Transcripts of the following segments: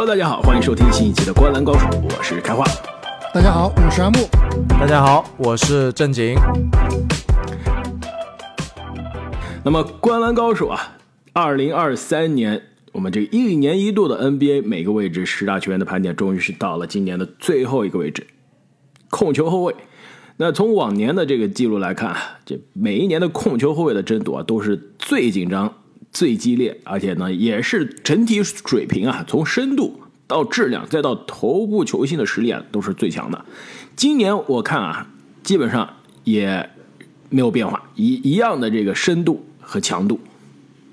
Hello，大家好，欢迎收听新一期的《观澜高手》，我是开花。大家好，我是阿木。大家好，我是正经。那么，《观澜高手》啊，二零二三年我们这一年一度的 NBA 每个位置十大球员的盘点，终于是到了今年的最后一个位置——控球后卫。那从往年的这个记录来看，这每一年的控球后卫的争夺啊，都是最紧张、最激烈，而且呢，也是整体水平啊，从深度到质量，再到头部球星的实力啊，都是最强的。今年我看啊，基本上也没有变化，一一样的这个深度和强度。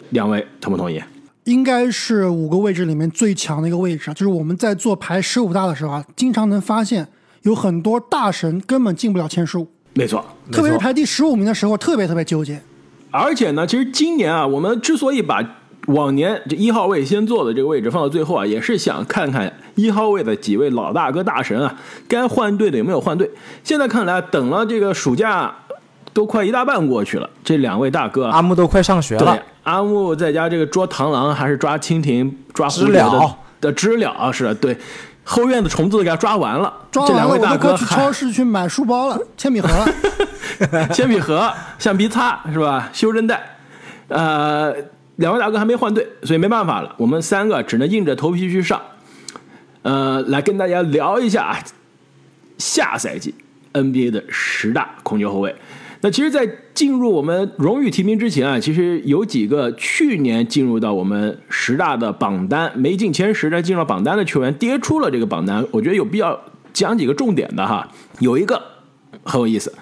两位同不同意？应该是五个位置里面最强的一个位置啊，就是我们在做排十五大的时候啊，经常能发现。有很多大神根本进不了前十五，没错，特别是排第十五名的时候，特别特别纠结。而且呢，其实今年啊，我们之所以把往年这一号位先坐的这个位置放到最后啊，也是想看看一号位的几位老大哥大神啊，该换队的有没有换队。现在看来，等了这个暑假都快一大半过去了，这两位大哥阿木都快上学了，阿木在家这个捉螳螂还是抓蜻蜓、抓蝴蝶的的知了啊是对。后院的虫子给它抓完了，抓完了，我哥去超市去买书包了，铅笔盒了，铅笔盒、橡皮擦是吧？修正带，呃，两位大哥还没换队，所以没办法了，我们三个只能硬着头皮去上，呃，来跟大家聊一下啊下赛季 NBA 的十大控球后卫。其实，在进入我们荣誉提名之前啊，其实有几个去年进入到我们十大的榜单没进前十的进入榜单的球员跌出了这个榜单，我觉得有必要讲几个重点的哈。有一个很有意思，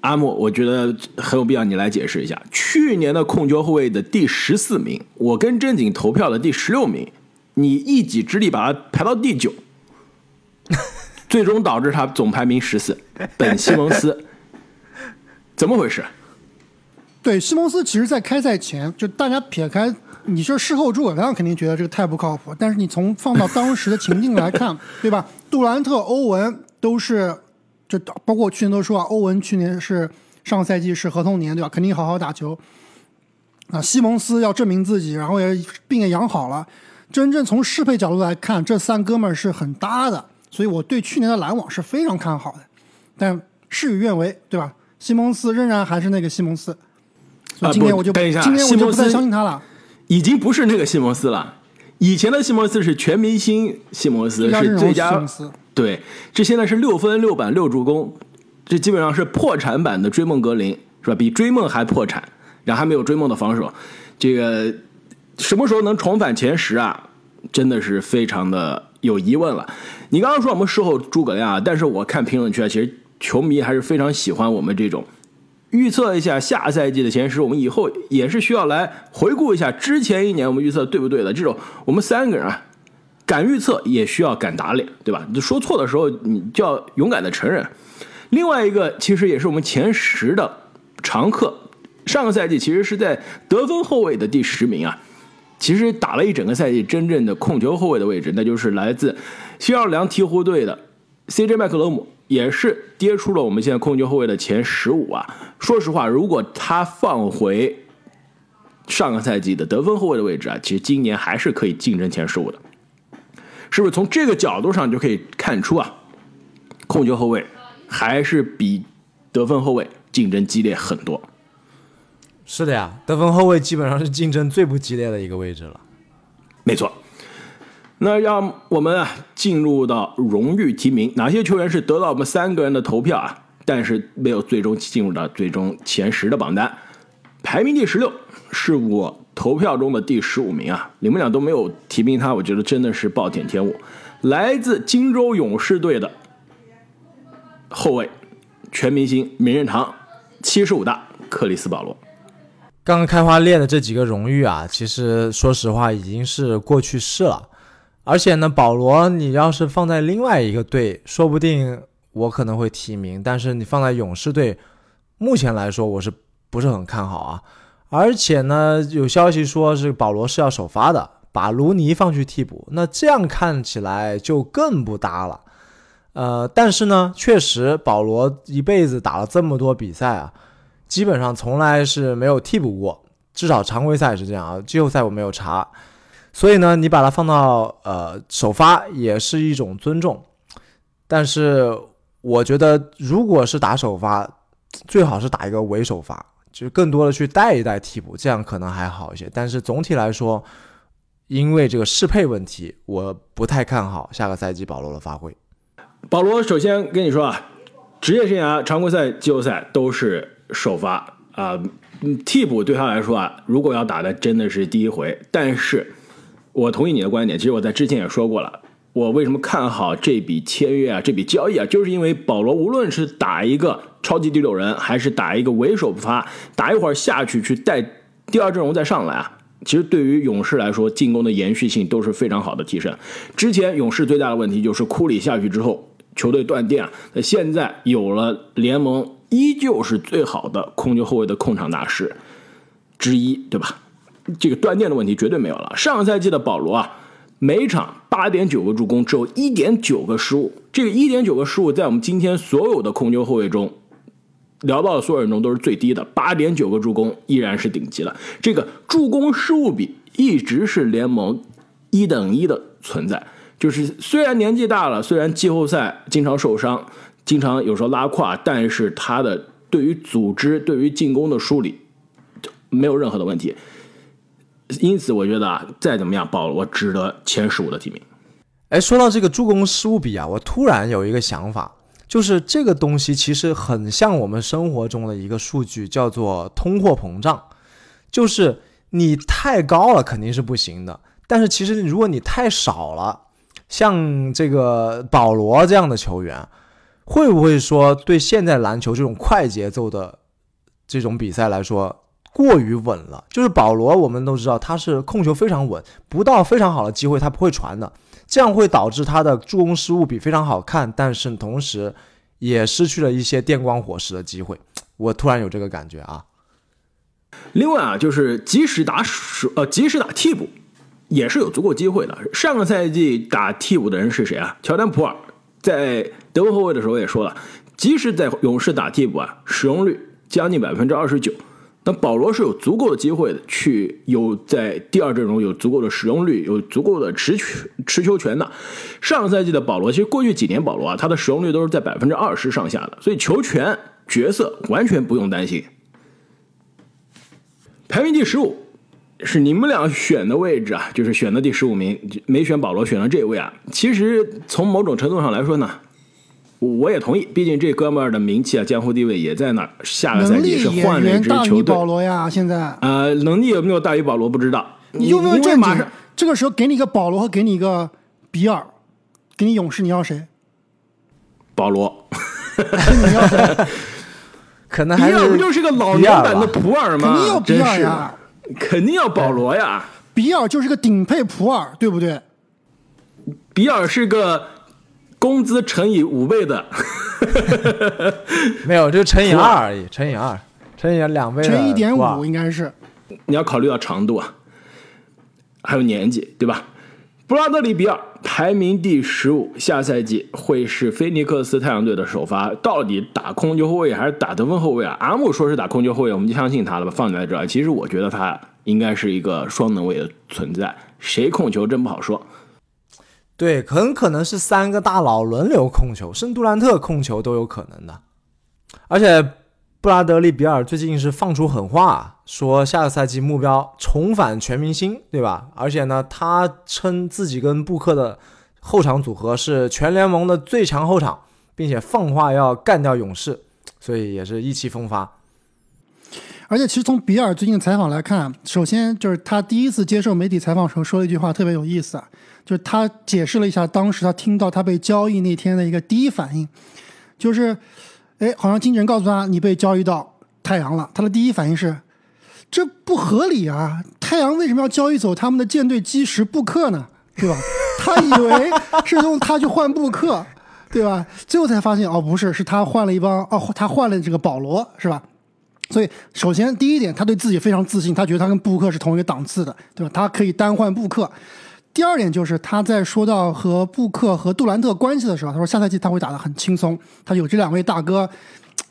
阿木，我觉得很有必要你来解释一下，去年的控球后卫的第十四名，我跟正经投票的第十六名，你一己之力把他排到第九，最终导致他总排名十四，本西蒙斯。怎么回事？对，西蒙斯其实，在开赛前就大家撇开，你说事后诸葛亮肯定觉得这个太不靠谱。但是你从放到当时的情境来看，对吧？杜兰特、欧文都是，就包括去年都说啊，欧文去年是上赛季是合同年，对吧？肯定好好打球。啊，西蒙斯要证明自己，然后也病也养好了。真正从适配角度来看，这三哥们儿是很搭的，所以我对去年的篮网是非常看好的。但事与愿违，对吧？西蒙斯仍然还是那个西蒙斯，啊今天我就今年我就不再相信他了。已经不是那个西蒙斯了，以前的西蒙斯是全明星西蒙斯，是最佳。对，这现在是六分六板六助攻，这基本上是破产版的追梦格林，是吧？比追梦还破产，然后还没有追梦的防守。这个什么时候能重返前十啊？真的是非常的有疑问了。你刚刚说我们事后诸葛亮啊，但是我看评论区啊，其实。球迷还是非常喜欢我们这种预测一下下赛季的前十，我们以后也是需要来回顾一下之前一年我们预测对不对的这种。我们三个人啊，敢预测也需要敢打脸，对吧？你说错的时候，你就要勇敢的承认。另外一个，其实也是我们前十的常客，上个赛季其实是在得分后卫的第十名啊，其实打了一整个赛季真正的控球后卫的位置，那就是来自新奥尔良鹈鹕队的 CJ 麦克罗姆。也是跌出了我们现在控球后卫的前十五啊！说实话，如果他放回上个赛季的得分后卫的位置啊，其实今年还是可以竞争前十五的。是不是从这个角度上就可以看出啊？控球后卫还是比得分后卫竞争激烈很多。是的呀，得分后卫基本上是竞争最不激烈的一个位置了。没错。那让我们啊进入到荣誉提名，哪些球员是得到我们三个人的投票啊？但是没有最终进入到最终前十的榜单，排名第十六是我投票中的第十五名啊！你们俩都没有提名他，我觉得真的是暴殄天物。来自金州勇士队的后卫，全明星名人堂七十五大克里斯保罗。刚刚开花列的这几个荣誉啊，其实说实话已经是过去式了。而且呢，保罗，你要是放在另外一个队，说不定我可能会提名。但是你放在勇士队，目前来说我是不是很看好啊？而且呢，有消息说是保罗是要首发的，把卢尼放去替补，那这样看起来就更不搭了。呃，但是呢，确实保罗一辈子打了这么多比赛啊，基本上从来是没有替补过，至少常规赛是这样啊，季后赛我没有查。所以呢，你把它放到呃首发也是一种尊重。但是我觉得，如果是打首发，最好是打一个伪首发，就更多的去带一带替补，这样可能还好一些。但是总体来说，因为这个适配问题，我不太看好下个赛季保罗的发挥。保罗首先跟你说啊，职业生涯常规赛、季后赛都是首发啊，替补对他来说啊，如果要打的真的是第一回。但是我同意你的观点，其实我在之前也说过了。我为什么看好这笔签约啊？这笔交易啊，就是因为保罗无论是打一个超级第六人，还是打一个为首不发，打一会儿下去去带第二阵容再上来啊，其实对于勇士来说，进攻的延续性都是非常好的提升。之前勇士最大的问题就是库里下去之后，球队断电。那现在有了联盟依旧是最好的控球后卫的控场大师之一，对吧？这个断电的问题绝对没有了。上赛季的保罗啊。每场八点九个助攻，只有一点九个失误。这个一点九个失误，在我们今天所有的控球后卫中，聊到的所有人中都是最低的。八点九个助攻依然是顶级了。这个助攻失误比一直是联盟一等一的存在。就是虽然年纪大了，虽然季后赛经常受伤，经常有时候拉胯，但是他的对于组织、对于进攻的梳理，没有任何的问题。因此，我觉得啊，再怎么样，保罗值得前十五的提名。哎，说到这个助攻失误比啊，我突然有一个想法，就是这个东西其实很像我们生活中的一个数据，叫做通货膨胀。就是你太高了肯定是不行的，但是其实如果你太少了，像这个保罗这样的球员，会不会说对现在篮球这种快节奏的这种比赛来说？过于稳了，就是保罗，我们都知道他是控球非常稳，不到非常好的机会他不会传的，这样会导致他的助攻失误比非常好看，但是同时也失去了一些电光火石的机会。我突然有这个感觉啊。另外啊，就是即使打首呃即使打替补，也是有足够机会的。上个赛季打替补的人是谁啊？乔丹普尔在德国后卫的时候也说了，即使在勇士打替补啊，使用率将近百分之二十九。那保罗是有足够的机会的，去有在第二阵容有足够的使用率，有足够的持球持球权的。上个赛季的保罗，其实过去几年保罗啊，他的使用率都是在百分之二十上下的，所以球权角色完全不用担心。排名第十五是你们俩选的位置啊，就是选的第十五名，没选保罗，选了这位啊。其实从某种程度上来说呢。我也同意，毕竟这哥们儿的名气啊，江湖地位也在那儿。下个赛季是换了一支球队。保罗呀，现在呃，能力有没有大于保罗不知道。你就问这马上这个时候给你一个保罗和给你一个比尔，给你勇士，你要谁？保罗。你要谁？可能还是比尔不就是个老年版的普尔吗？肯定要比尔呀，肯定要保罗呀。比尔就是个顶配普尔，对不对？比尔是个。工资乘以五倍的，没有，就乘以二 而已，乘以二，乘以两倍，乘一点五应该是。你要考虑到长度啊，还有年纪，对吧？布拉德里比尔排名第十五，下赛季会是菲尼克斯太阳队的首发，到底打控球后卫还是打得分后卫啊？阿木说是打控球后卫，我们就相信他了吧，放在这儿。其实我觉得他应该是一个双能卫的存在，谁控球真不好说。对，很可能是三个大佬轮流控球，圣杜兰特控球都有可能的。而且布拉德利比尔最近是放出狠话，说下个赛季目标重返全明星，对吧？而且呢，他称自己跟布克的后场组合是全联盟的最强后场，并且放话要干掉勇士，所以也是意气风发。而且其实从比尔最近的采访来看，首先就是他第一次接受媒体采访时候说了一句话特别有意思啊。就是他解释了一下，当时他听到他被交易那天的一个第一反应，就是，哎，好像经纪人告诉他你被交易到太阳了，他的第一反应是，这不合理啊！太阳为什么要交易走他们的舰队基石布克呢？对吧？他以为是用他去换布克，对吧？最后才发现哦，不是，是他换了一帮哦，他换了这个保罗，是吧？所以首先第一点，他对自己非常自信，他觉得他跟布克是同一个档次的，对吧？他可以单换布克。第二点就是他在说到和布克和杜兰特关系的时候，他说下赛季他会打得很轻松，他有这两位大哥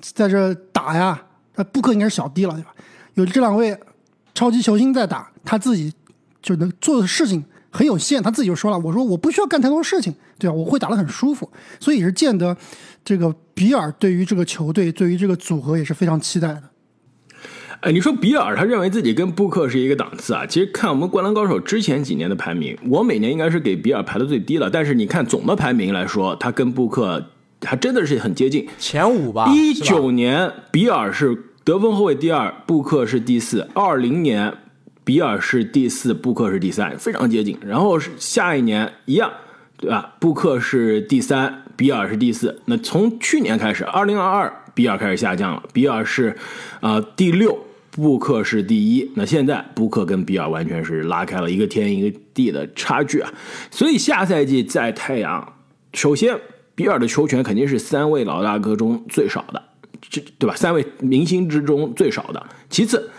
在这打呀，那布克应该是小弟了，对吧？有这两位超级球星在打，他自己就能做的事情很有限。他自己就说了，我说我不需要干太多事情，对吧？我会打得很舒服，所以也是见得这个比尔对于这个球队、对于这个组合也是非常期待的。哎，你说比尔他认为自己跟布克是一个档次啊？其实看我们灌篮高手之前几年的排名，我每年应该是给比尔排的最低了。但是你看总的排名来说，他跟布克还真的是很接近，前五吧。一九年比尔是得分后卫第二，布克是第四；二零年比尔是第四，布克是第三，非常接近。然后是下一年一样，对吧？布克是第三，比尔是第四。那从去年开始，二零二二，比尔开始下降了，比尔是啊第六。布克是第一，那现在布克跟比尔完全是拉开了一个天一个地的差距啊！所以下赛季在太阳，首先比尔的球权肯定是三位老大哥中最少的，这对吧？三位明星之中最少的。其次，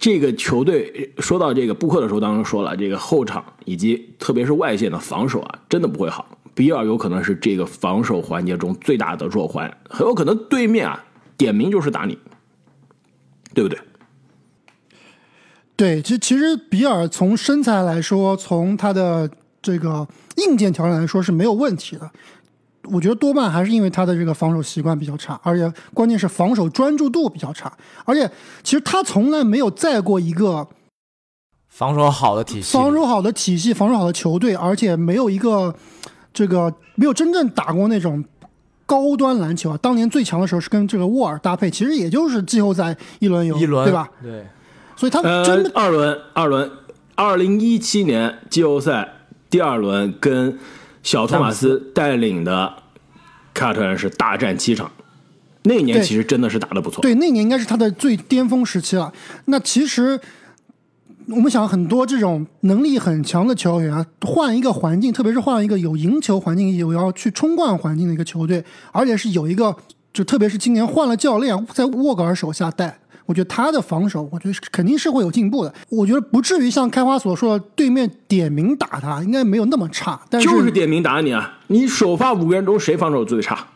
这个球队说到这个布克的时候，当时说了，这个后场以及特别是外线的防守啊，真的不会好。比尔有可能是这个防守环节中最大的弱环，很有可能对面啊点名就是打你。对不对？对，其其实比尔从身材来说，从他的这个硬件条件来说是没有问题的。我觉得多半还是因为他的这个防守习惯比较差，而且关键是防守专注度比较差。而且其实他从来没有在过一个防守好的体系、防守好的体系、防守好的球队，而且没有一个这个没有真正打过那种。高端篮球啊，当年最强的时候是跟这个沃尔搭配，其实也就是季后赛一轮游，一轮对吧？对，所以他真的二轮二轮，二零一七年季后赛第二轮跟小托马斯带领的凯尔特人是大战七场，那年其实真的是打的不错，对，那年应该是他的最巅峰时期了。那其实。我们想很多这种能力很强的球员啊，换一个环境，特别是换一个有赢球环境、有要去冲冠环境的一个球队，而且是有一个，就特别是今年换了教练，在沃格尔手下带，我觉得他的防守，我觉得肯定是会有进步的。我觉得不至于像开花所说的对面点名打他，应该没有那么差。但是就是点名打你啊！你首发五个人中谁防守最差？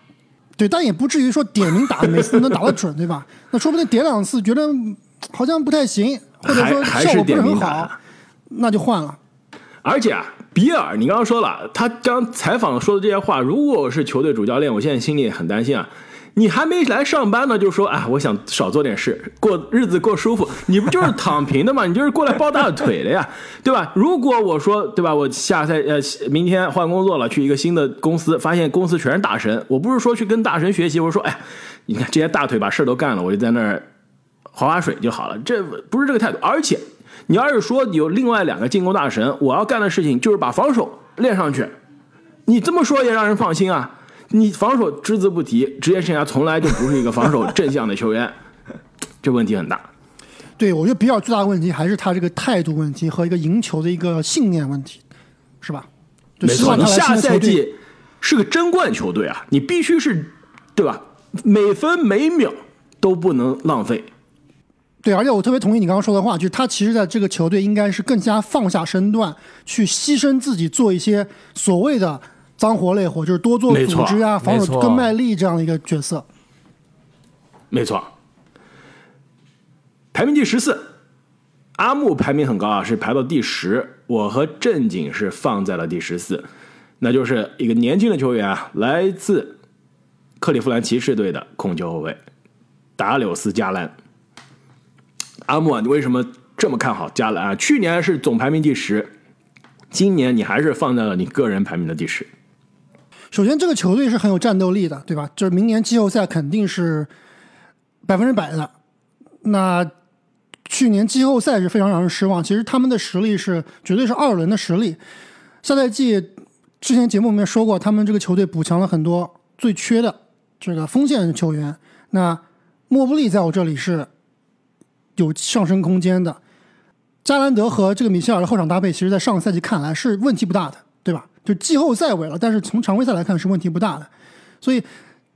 对，但也不至于说点名打每次都能打得准，对吧？那说不定点两次觉得好像不太行。或者说效果不是很好，那就换了。而且啊，比尔，你刚刚说了，他刚采访说的这些话，如果我是球队主教练，我现在心里很担心啊。你还没来上班呢，就说啊，我想少做点事，过日子过舒服。你不就是躺平的吗？你就是过来抱大腿的呀，对吧？如果我说，对吧？我下赛呃，明天换工作了，去一个新的公司，发现公司全是大神，我不是说去跟大神学习，我说，哎，你看这些大腿把事都干了，我就在那儿。划划水就好了，这不是这个态度。而且，你要是说有另外两个进攻大神，我要干的事情就是把防守练上去。你这么说也让人放心啊。你防守只字不提，职业生涯从来就不是一个防守正向的球员，这问题很大。对，我觉得比较最大的问题还是他这个态度问题和一个赢球的一个信念问题，是吧？没错，你下赛季是个争冠球队啊，你必须是，对吧？每分每秒都不能浪费。对，而且我特别同意你刚刚说的话，就是他其实在这个球队应该是更加放下身段，去牺牲自己，做一些所谓的脏活累活，就是多做组织啊、防守跟卖力这样的一个角色。没错，排名第十四，阿木排名很高啊，是排到第十，我和正经是放在了第十四，那就是一个年轻的球员啊，来自克利夫兰骑士队的控球后卫达柳斯加兰。阿木，你为什么这么看好加兰啊？去年是总排名第十，今年你还是放在了你个人排名的第十。首先，这个球队是很有战斗力的，对吧？就是明年季后赛肯定是百分之百的。那去年季后赛是非常让人失望，其实他们的实力是绝对是二轮的实力。下赛季之前节目里面说过，他们这个球队补强了很多最缺的这个锋线球员。那莫布利在我这里是。有上升空间的，加兰德和这个米切尔的后场搭配，其实，在上个赛季看来是问题不大的，对吧？就季后赛尾了，但是从常规赛来看是问题不大的。所以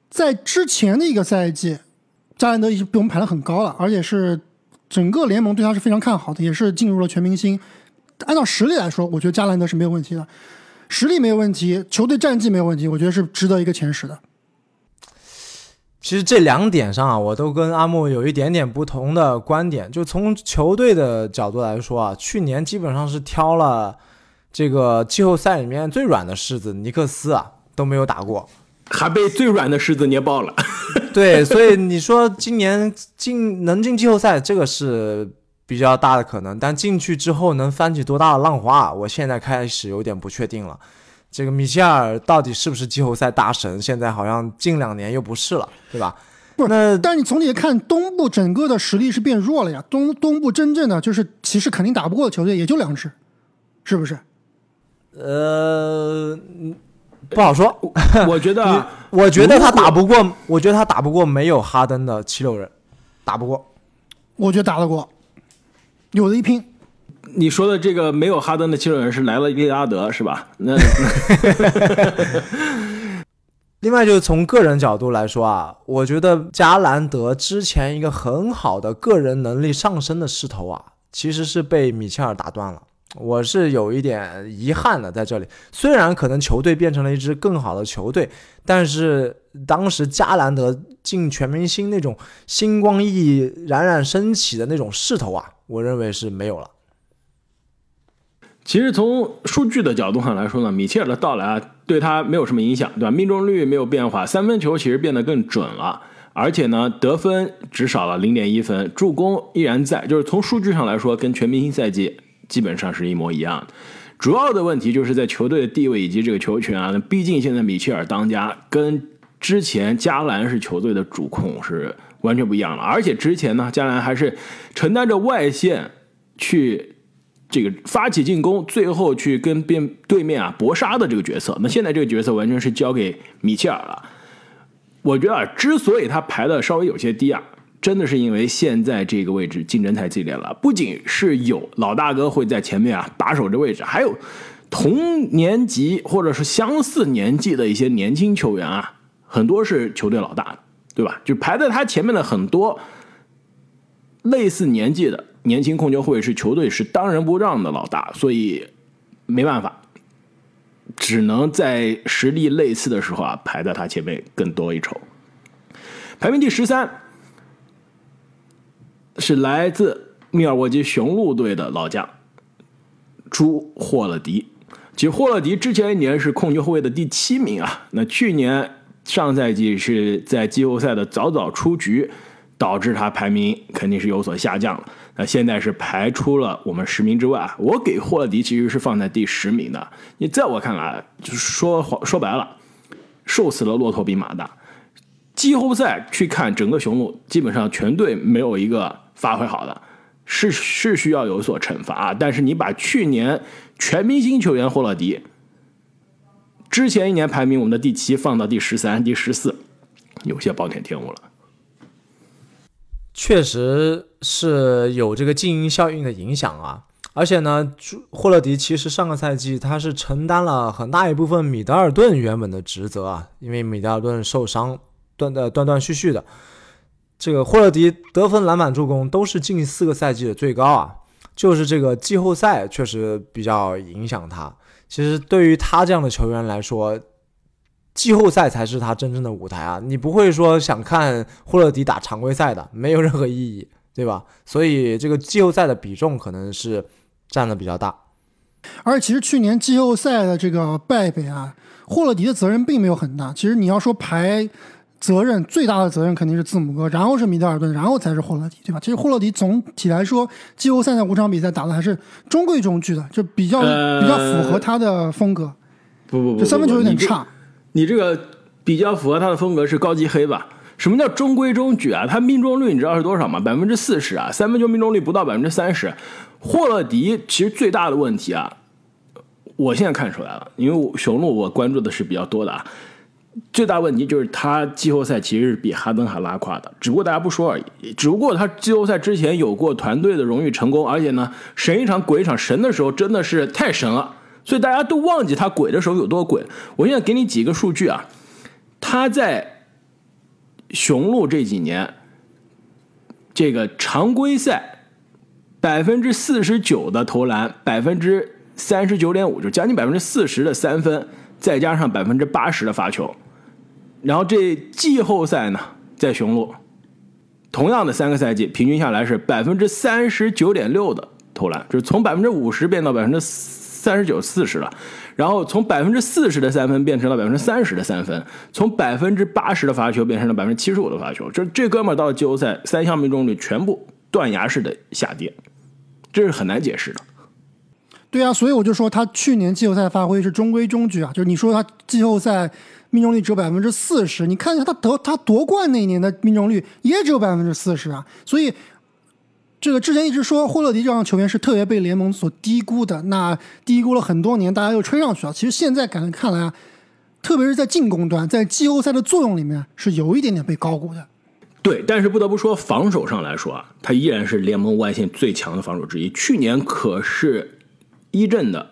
在之前的一个赛季，加兰德已经被我们排得很高了，而且是整个联盟对他是非常看好的，也是进入了全明星。按照实力来说，我觉得加兰德是没有问题的，实力没有问题，球队战绩没有问题，我觉得是值得一个前十的。其实这两点上啊，我都跟阿木有一点点不同的观点。就从球队的角度来说啊，去年基本上是挑了这个季后赛里面最软的柿子尼克斯啊都没有打过，还被最软的柿子捏爆了。对，所以你说今年进能进季后赛，这个是比较大的可能，但进去之后能翻起多大的浪花，我现在开始有点不确定了。这个米切尔到底是不是季后赛大神？现在好像近两年又不是了，对吧？不是，那但是你总体看，东部整个的实力是变弱了呀。东东部真正的就是骑士肯定打不过的球队也就两支，是不是？呃，不好说。我觉得，我觉得他打不过，我觉得他打不过没有哈登的七六人，打不过。我觉得打得过，有的一拼。你说的这个没有哈登的七六人是来了利拉德是吧？那 另外就是从个人角度来说啊，我觉得加兰德之前一个很好的个人能力上升的势头啊，其实是被米切尔打断了。我是有一点遗憾的在这里。虽然可能球队变成了一支更好的球队，但是当时加兰德进全明星那种星光熠熠冉冉升起的那种势头啊，我认为是没有了。其实从数据的角度上来说呢，米切尔的到来啊，对他没有什么影响，对吧？命中率没有变化，三分球其实变得更准了，而且呢，得分只少了零点一分，助攻依然在，就是从数据上来说，跟全明星赛季基本上是一模一样的。主要的问题就是在球队的地位以及这个球权啊，毕竟现在米切尔当家，跟之前加兰是球队的主控是完全不一样了，而且之前呢，加兰还是承担着外线去。这个发起进攻，最后去跟边对面啊搏杀的这个角色，那现在这个角色完全是交给米切尔了。我觉得啊，之所以他排的稍微有些低啊，真的是因为现在这个位置竞争太激烈了。不仅是有老大哥会在前面啊把守这位置，还有同年级或者是相似年纪的一些年轻球员啊，很多是球队老大，对吧？就排在他前面的很多类似年纪的。年轻控球后卫是球队是当仁不让的老大，所以没办法，只能在实力类似的时候啊排在他前面更多一筹。排名第十三是来自密尔沃基雄鹿队的老将朱霍勒迪。其实霍勒迪之前一年是控球后卫的第七名啊，那去年上赛季是在季后赛的早早出局，导致他排名肯定是有所下降了。那现在是排出了我们十名之外，我给霍勒迪其实是放在第十名的。你在我看来，就是说说白了，瘦死了骆驼比马大。季后赛去看整个雄鹿，基本上全队没有一个发挥好的，是是需要有所惩罚。但是你把去年全明星球员霍勒迪，之前一年排名我们的第七放到第十三、第十四，有些暴殄天物了。确实是有这个静音效应的影响啊，而且呢，霍勒迪其实上个赛季他是承担了很大一部分米德尔顿原本的职责啊，因为米德尔顿受伤断的断断续续的，这个霍勒迪得分、篮板、助攻都是近四个赛季的最高啊，就是这个季后赛确实比较影响他。其实对于他这样的球员来说，季后赛才是他真正的舞台啊！你不会说想看霍勒迪打常规赛的，没有任何意义，对吧？所以这个季后赛的比重可能是占的比较大。而其实去年季后赛的这个败北啊，霍勒迪的责任并没有很大。其实你要说排责任最大的责任肯定是字母哥，然后是米德尔顿，然后才是霍勒迪，对吧？其实霍勒迪总体来说，季后赛的五场比赛打的还是中规中矩的，就比较比较符合他的风格。不不不，这三分球有点差。你这个比较符合他的风格是高级黑吧？什么叫中规中矩啊？他命中率你知道是多少吗？百分之四十啊，三分球命中率不到百分之三十。霍勒迪其实最大的问题啊，我现在看出来了，因为雄鹿我关注的是比较多的啊。最大问题就是他季后赛其实是比哈登还拉胯的，只不过大家不说而已。只不过他季后赛之前有过团队的荣誉成功，而且呢神一场鬼一场，神的时候真的是太神了。所以大家都忘记他鬼的时候有多鬼。我现在给你几个数据啊，他在雄鹿这几年，这个常规赛百分之四十九的投篮，百分之三十九点五，就将近百分之四十的三分，再加上百分之八十的罚球，然后这季后赛呢，在雄鹿同样的三个赛季，平均下来是百分之三十九点六的投篮，就是从百分之五十变到百分之。三十九四十了，然后从百分之四十的三分变成了百分之三十的三分，从百分之八十的罚球变成了百分之七十五的罚球，这这哥们儿到了季后赛三项命中率全部断崖式的下跌，这是很难解释的。对啊，所以我就说他去年季后赛发挥是中规中矩啊，就是你说他季后赛命中率只有百分之四十，你看一下他得他夺冠那一年的命中率也只有百分之四十啊，所以这个之前一直说霍勒迪这样的球员是特别被联盟所低估的，那低估了很多年，大家又吹上去了。其实现在感看来啊，特别是在进攻端，在季后赛的作用里面是有一点点被高估的。对，但是不得不说，防守上来说啊，他依然是联盟外线最强的防守之一。去年可是。一阵的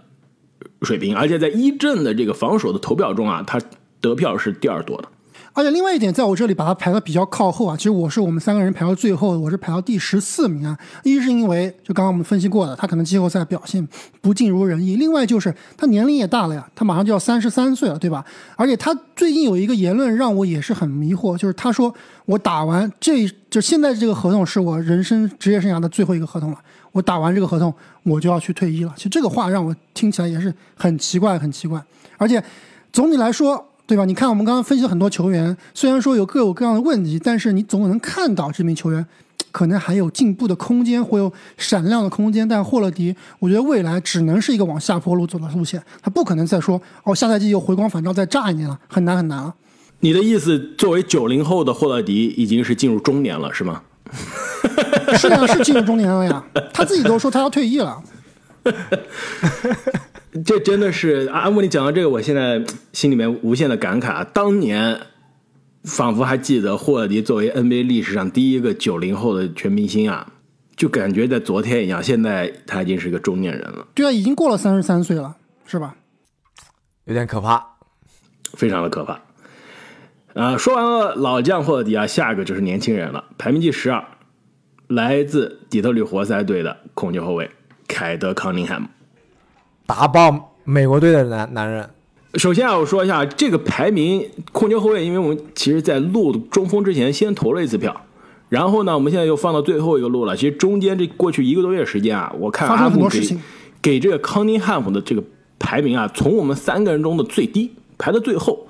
水平，而且在一阵的这个防守的投票中啊，他得票是第二多的。而且另外一点，在我这里把他排的比较靠后啊，其实我是我们三个人排到最后，我是排到第十四名啊。一是因为就刚刚我们分析过的，他可能季后赛表现不尽如人意；另外就是他年龄也大了呀，他马上就要三十三岁了，对吧？而且他最近有一个言论让我也是很迷惑，就是他说我打完这就现在这个合同是我人生职业生涯的最后一个合同了。我打完这个合同，我就要去退役了。其实这个话让我听起来也是很奇怪，很奇怪。而且总体来说，对吧？你看我们刚刚分析了很多球员，虽然说有各有各样的问题，但是你总能看到这名球员可能还有进步的空间，会有闪亮的空间。但霍勒迪，我觉得未来只能是一个往下坡路走的路线，他不可能再说哦，下赛季又回光返照再炸一年了，很难很难了。你的意思，作为九零后的霍勒迪，已经是进入中年了，是吗？是呀，是进入中年了呀。他自己都说他要退役了。这真的是阿木，你讲到这个，我现在心里面无限的感慨啊！当年仿佛还记得霍尔迪作为 NBA 历史上第一个九零后的全明星啊，就感觉在昨天一样。现在他已经是个中年人了。对啊，已经过了三十三岁了，是吧？有点可怕，非常的可怕。啊，说完了老将霍尔迪啊，下一个就是年轻人了，排名第十二。来自底特律活塞队的控球后卫凯德康宁汉姆，打爆美国队的男男人。首先啊，我说一下这个排名控球后卫，因为我们其实在录中锋之前先投了一次票，然后呢，我们现在又放到最后一个录了。其实中间这过去一个多月时间啊，我看阿姆给给这个康宁汉姆的这个排名啊，从我们三个人中的最低排到最后，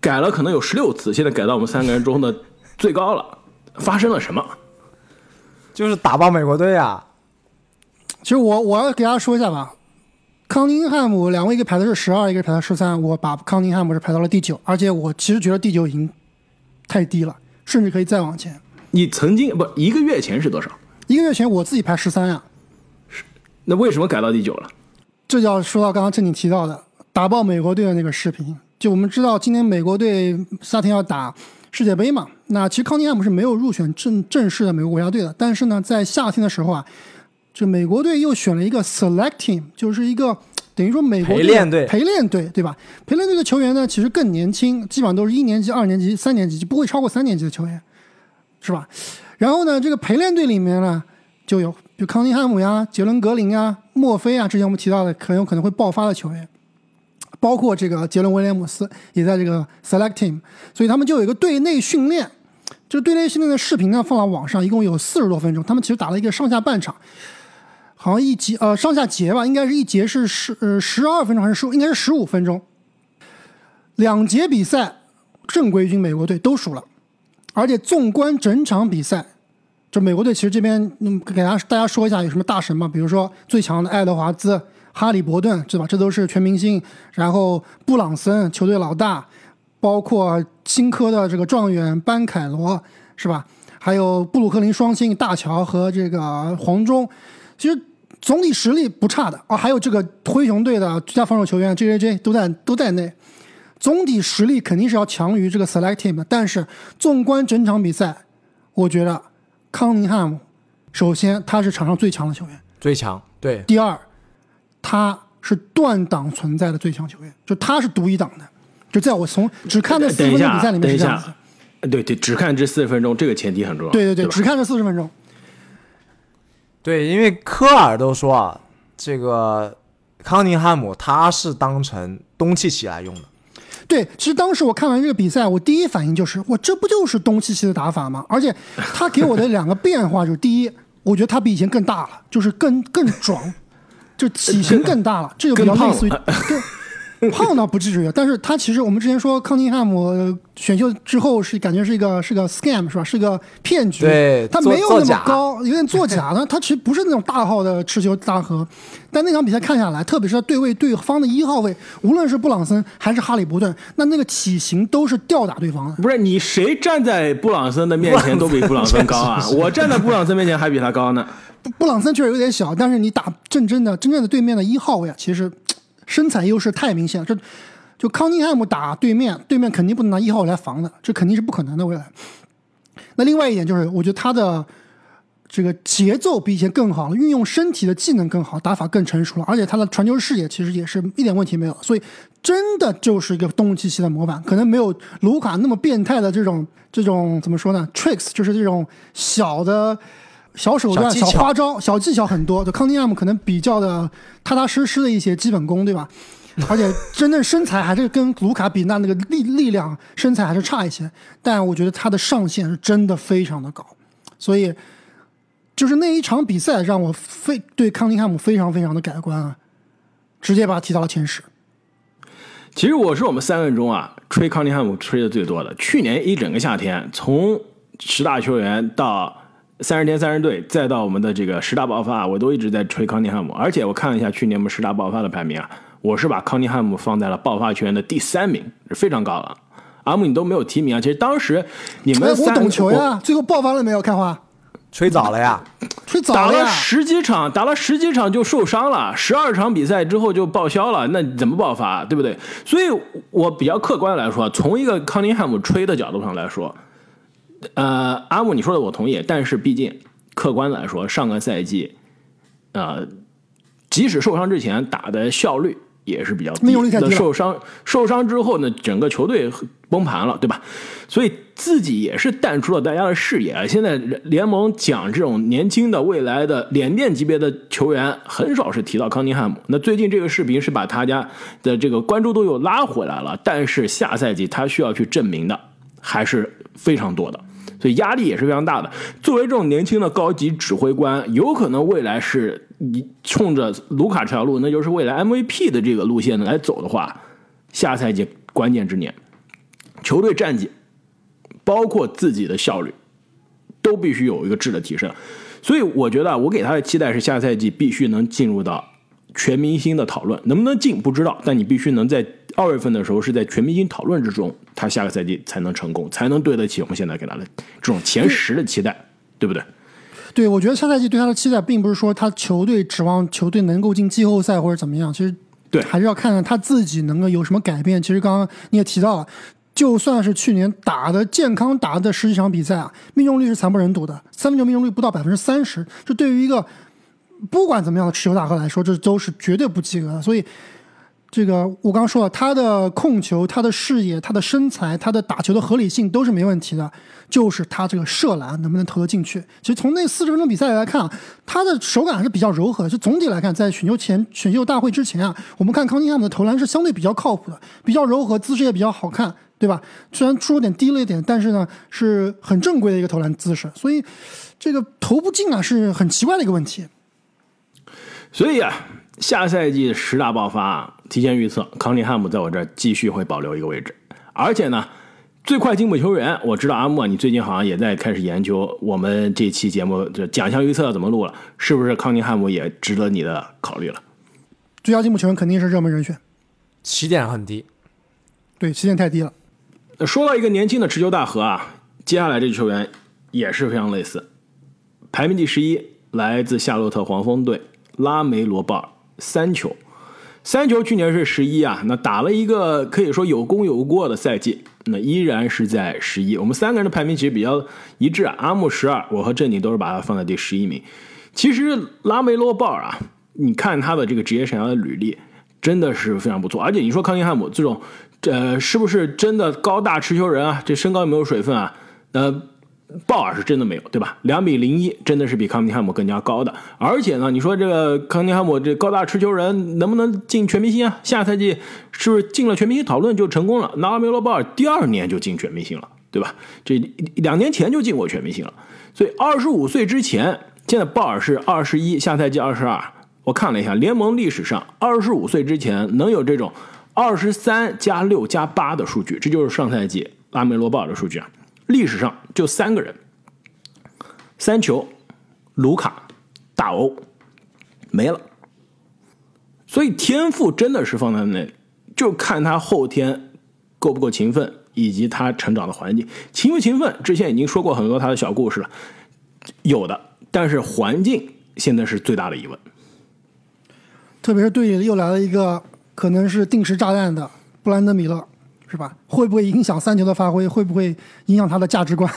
改了可能有十六次，现在改到我们三个人中的最高了。发生了什么？就是打爆美国队啊！其实我我要给大家说一下吧，康宁汉姆两位一个排的是十二，一个排到十三，我把康宁汉姆是排到了第九，而且我其实觉得第九已经太低了，甚至可以再往前。你曾经不一个月前是多少？一个月前我自己排十三呀。是，那为什么改到第九了？这就要说到刚刚正经提到的打爆美国队的那个视频。就我们知道，今年美国队夏天要打。世界杯嘛，那其实康宁汉姆是没有入选正正式的美国国家队的。但是呢，在夏天的时候啊，这美国队又选了一个 select team，就是一个等于说美国陪练队，陪练队，对吧？陪练队的球员呢，其实更年轻，基本上都是一年级、二年级、三年级，就不会超过三年级的球员，是吧？然后呢，这个陪练队里面呢，就有就康宁汉姆呀、杰伦格林啊、墨菲啊，之前我们提到的很有可能会爆发的球员。包括这个杰伦威廉姆斯也在这个 select team，所以他们就有一个队内训练。这个队内训练的视频呢，放到网上，一共有四十多分钟。他们其实打了一个上下半场，好像一节呃上下节吧，应该是一节是十呃十二分钟还是十应该是十五分钟。两节比赛正规军美国队都输了，而且纵观整场比赛，就美国队其实这边嗯给大家大家说一下有什么大神嘛，比如说最强的爱德华兹。哈利伯顿，对吧？这都是全明星。然后布朗森，球队老大，包括新科的这个状元班凯罗，是吧？还有布鲁克林双星大乔和这个黄忠，其实总体实力不差的啊。还有这个灰熊队的最佳防守球员 J J J 都在都在内，总体实力肯定是要强于这个 Select Team 的。但是纵观整场比赛，我觉得康宁汉姆，首先他是场上最强的球员，最强，对。第二。他是断档存在的最强球员，就他是独一档的，就在我从只看这四十分钟比赛里面是这样子。对对，只看这四十分钟，这个前提很重要。对对对，只看这四十分钟。对，因为科尔都说啊，这个康宁汉姆他是当成东契奇来用的。对，其实当时我看完这个比赛，我第一反应就是，我这不就是东契奇的打法吗？而且他给我的两个变化就是，第一，我觉得他比以前更大了，就是更更壮。就体型更大了，这就比较类似于更。胖倒不至于，但是他其实我们之前说康宁汉姆选秀之后是感觉是一个是个 scam 是吧？是个骗局。对，他没有那么高，有点作假。他他其实不是那种大号的持球大核。但那场比赛看下来，特别是他对位对方的一号位，无论是布朗森还是哈利伯顿，那那个体型都是吊打对方的。不是你谁站在布朗森的面前 都比布朗森高啊？我站在布朗森面前还比他高呢。布朗森确实有点小，但是你打真真的真正的对面的一号位啊，其实。身材优势太明显了，这就康宁汉姆打对面，对面肯定不能拿一号来防的，这肯定是不可能的未来。那另外一点就是，我觉得他的这个节奏比以前更好了，运用身体的技能更好，打法更成熟了，而且他的传球视野其实也是一点问题没有，所以真的就是一个动物机器的模板，可能没有卢卡那么变态的这种这种怎么说呢？tricks 就是这种小的。小手段、小花招、小技巧很多，就康尼亚姆可能比较的踏踏实实的一些基本功，对吧？而且真正身材还是跟卢卡比，那那个力力量身材还是差一些。但我觉得他的上限是真的非常的高，所以就是那一场比赛让我非对康尼汉姆非常非常的改观啊，直接把他提到了前十。其实我是我们三个人中啊，吹康尼汉姆吹的最多的。去年一整个夏天，从十大球员到三十天三十队，再到我们的这个十大爆发，我都一直在吹康尼汉姆。而且我看了一下去年我们十大爆发的排名啊，我是把康尼汉姆放在了爆发球员的第三名，是非常高了。阿姆你都没有提名啊？其实当时你们我懂球呀，最后爆发了没有？开花吹早了呀，吹早了。打了十几场，打了十几场就受伤了，十二场比赛之后就报销了，那怎么爆发？对不对？所以我比较客观来说，从一个康尼汉姆吹的角度上来说。呃，阿木，你说的我同意，但是毕竟客观来说，上个赛季，呃，即使受伤之前打的效率也是比较低，的受伤受伤之后呢，整个球队崩盘了，对吧？所以自己也是淡出了大家的视野。现在联盟讲这种年轻的未来的联电级别的球员，很少是提到康宁汉姆。那最近这个视频是把他家的这个关注度又拉回来了，但是下赛季他需要去证明的还是非常多的。所以压力也是非常大的。作为这种年轻的高级指挥官，有可能未来是你冲着卢卡这条路，那就是未来 MVP 的这个路线来走的话，下赛季关键之年，球队战绩，包括自己的效率，都必须有一个质的提升。所以我觉得，我给他的期待是下赛季必须能进入到全明星的讨论，能不能进不知道，但你必须能在。二月份的时候是在全明星讨论之中，他下个赛季才能成功，才能对得起我们现在给他的这种前十的期待，对不对？对，我觉得下赛季对他的期待，并不是说他球队指望球队能够进季后赛或者怎么样，其实对，还是要看看他自己能够有什么改变。其实刚刚你也提到了，就算是去年打的健康打的十几场比赛啊，命中率是惨不忍睹的，三分球命中率不到百分之三十，这对于一个不管怎么样的持球大核来说，这都是绝对不及格的。所以。这个我刚刚说了，他的控球、他的视野、他的身材、他的打球的合理性都是没问题的，就是他这个射篮能不能投得进去。其实从那四十分钟比赛来看啊，他的手感还是比较柔和。就总体来看，在选秀前、选秀大会之前啊，我们看康尼汉姆的投篮是相对比较靠谱的，比较柔和，姿势也比较好看，对吧？虽然出手点低了一点，但是呢是很正规的一个投篮姿势，所以这个投不进啊是很奇怪的一个问题。所以啊。下赛季十大爆发，提前预测，康宁汉姆在我这儿继续会保留一个位置。而且呢，最快进步球员，我知道阿莫你最近好像也在开始研究我们这期节目的奖项预测怎么录了，是不是康宁汉姆也值得你的考虑了？最佳进步球员肯定是热门人选，起点很低，对，起点太低了。说到一个年轻的持球大核啊，接下来这球员也是非常类似，排名第十一，来自夏洛特黄蜂队拉梅罗鲍尔。三球，三球，去年是十一啊，那打了一个可以说有功有过的赛季，那依然是在十一。我们三个人的排名其实比较一致啊，阿木十二，我和郑宁都是把他放在第十一名。其实拉梅洛鲍尔啊，你看他的这个职业生涯的履历，真的是非常不错。而且你说康宁汉姆这种，呃，是不是真的高大持球人啊？这身高有没有水分啊？呃。鲍尔是真的没有，对吧？两米零一，真的是比康尼汉姆更加高的。而且呢，你说这个康尼汉姆这高大持球人能不能进全明星啊？下赛季是不是进了全明星讨论就成功了？拉梅罗鲍尔第二年就进全明星了，对吧？这两年前就进过全明星了。所以二十五岁之前，现在鲍尔是二十一，下赛季二十二。我看了一下，联盟历史上二十五岁之前能有这种二十三加六加八的数据，这就是上赛季拉梅罗鲍尔的数据啊。历史上就三个人：三球、卢卡、大欧，没了。所以天赋真的是放在那，就看他后天够不够勤奋，以及他成长的环境勤不勤奋。之前已经说过很多他的小故事了，有的，但是环境现在是最大的疑问。特别是队里又来了一个可能是定时炸弹的布兰德米勒，是吧？会不会影响三球的发挥？会不会影响他的价值观？